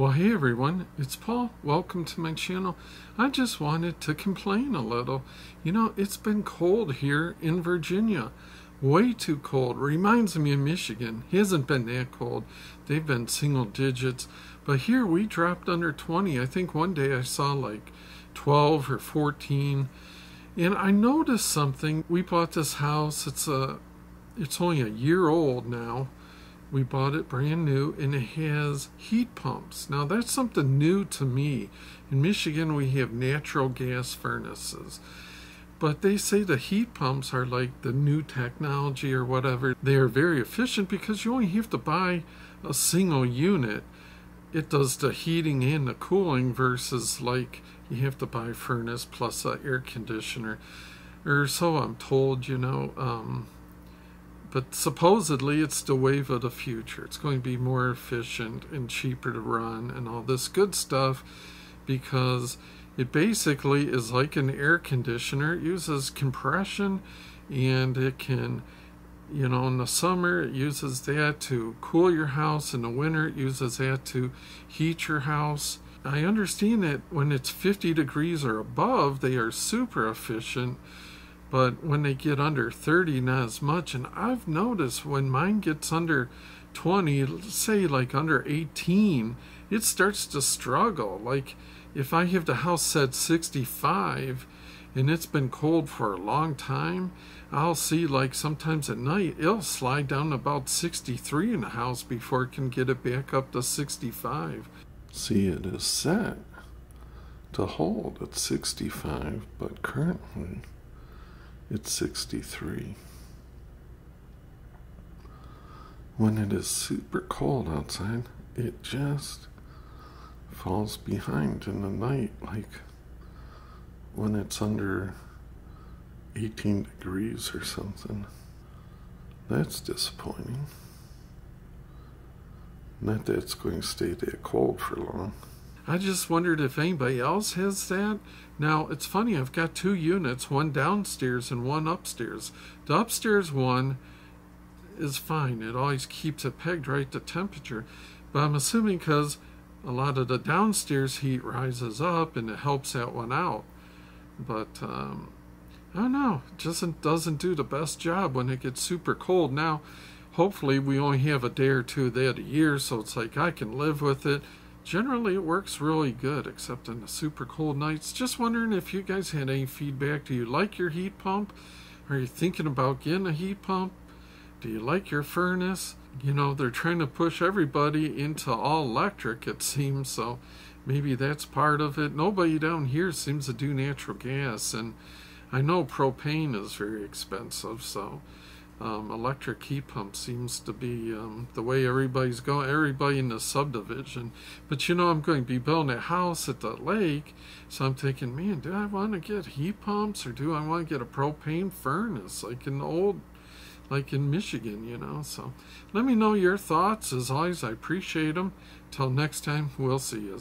Well, hey everyone, it's Paul. Welcome to my channel. I just wanted to complain a little. You know, it's been cold here in Virginia. Way too cold. Reminds me of Michigan. It hasn't been that cold. They've been single digits. But here we dropped under 20. I think one day I saw like 12 or 14. And I noticed something. We bought this house. It's a it's only a year old now we bought it brand new and it has heat pumps. Now that's something new to me. In Michigan we have natural gas furnaces. But they say the heat pumps are like the new technology or whatever. They are very efficient because you only have to buy a single unit. It does the heating and the cooling versus like you have to buy furnace plus an air conditioner. Or so I'm told, you know. Um, but supposedly it's the wave of the future. It's going to be more efficient and cheaper to run and all this good stuff because it basically is like an air conditioner. It uses compression and it can, you know, in the summer it uses that to cool your house. In the winter it uses that to heat your house. I understand that when it's 50 degrees or above, they are super efficient but when they get under 30 not as much. And i've noticed when mine gets under 20 say like under 18 it starts to struggle. Like if i have the house set 65 and it's been cold for a long time i'll see like sometimes at night it'll slide down about 63 in the house before it can get it back up to 65 see it is set to hold at 65 but currently it's 63. When it is super cold outside, it just falls behind in the night, like when it's under 18 degrees or something. That's disappointing. Not that it's going to stay that cold for long. I just wondered if anybody else has that. Now, it's funny, I've got two units, one downstairs and one upstairs. The upstairs one is fine. It always keeps it pegged right to temperature. But I'm assuming because a lot of the downstairs heat rises up and it helps that one out. But, um, I don't know. It just doesn't do the best job when it gets super cold. Now, hopefully we only have a day or two of that a year, so it's like I can live with it generally it works really good except in the super cold nights. Just wondering if you guys had any feedback. Do you like your heat pump? Are you thinking about getting a heat pump? Do you like your furnace? You know they're trying to push everybody into all electric it seems so maybe that's part of it. Nobody down here seems to do natural gas and i know propane is very expensive so um, electric heat pump seems to be um, the way everybody's going, everybody in the subdivision. But you know, I'm going to be building a house at the lake, so I'm thinking, man, do I want to get heat pumps or do I want to get a propane furnace like in old, like in Michigan, you know? So let me know your thoughts. As always, I appreciate them. Till next time, we'll see you.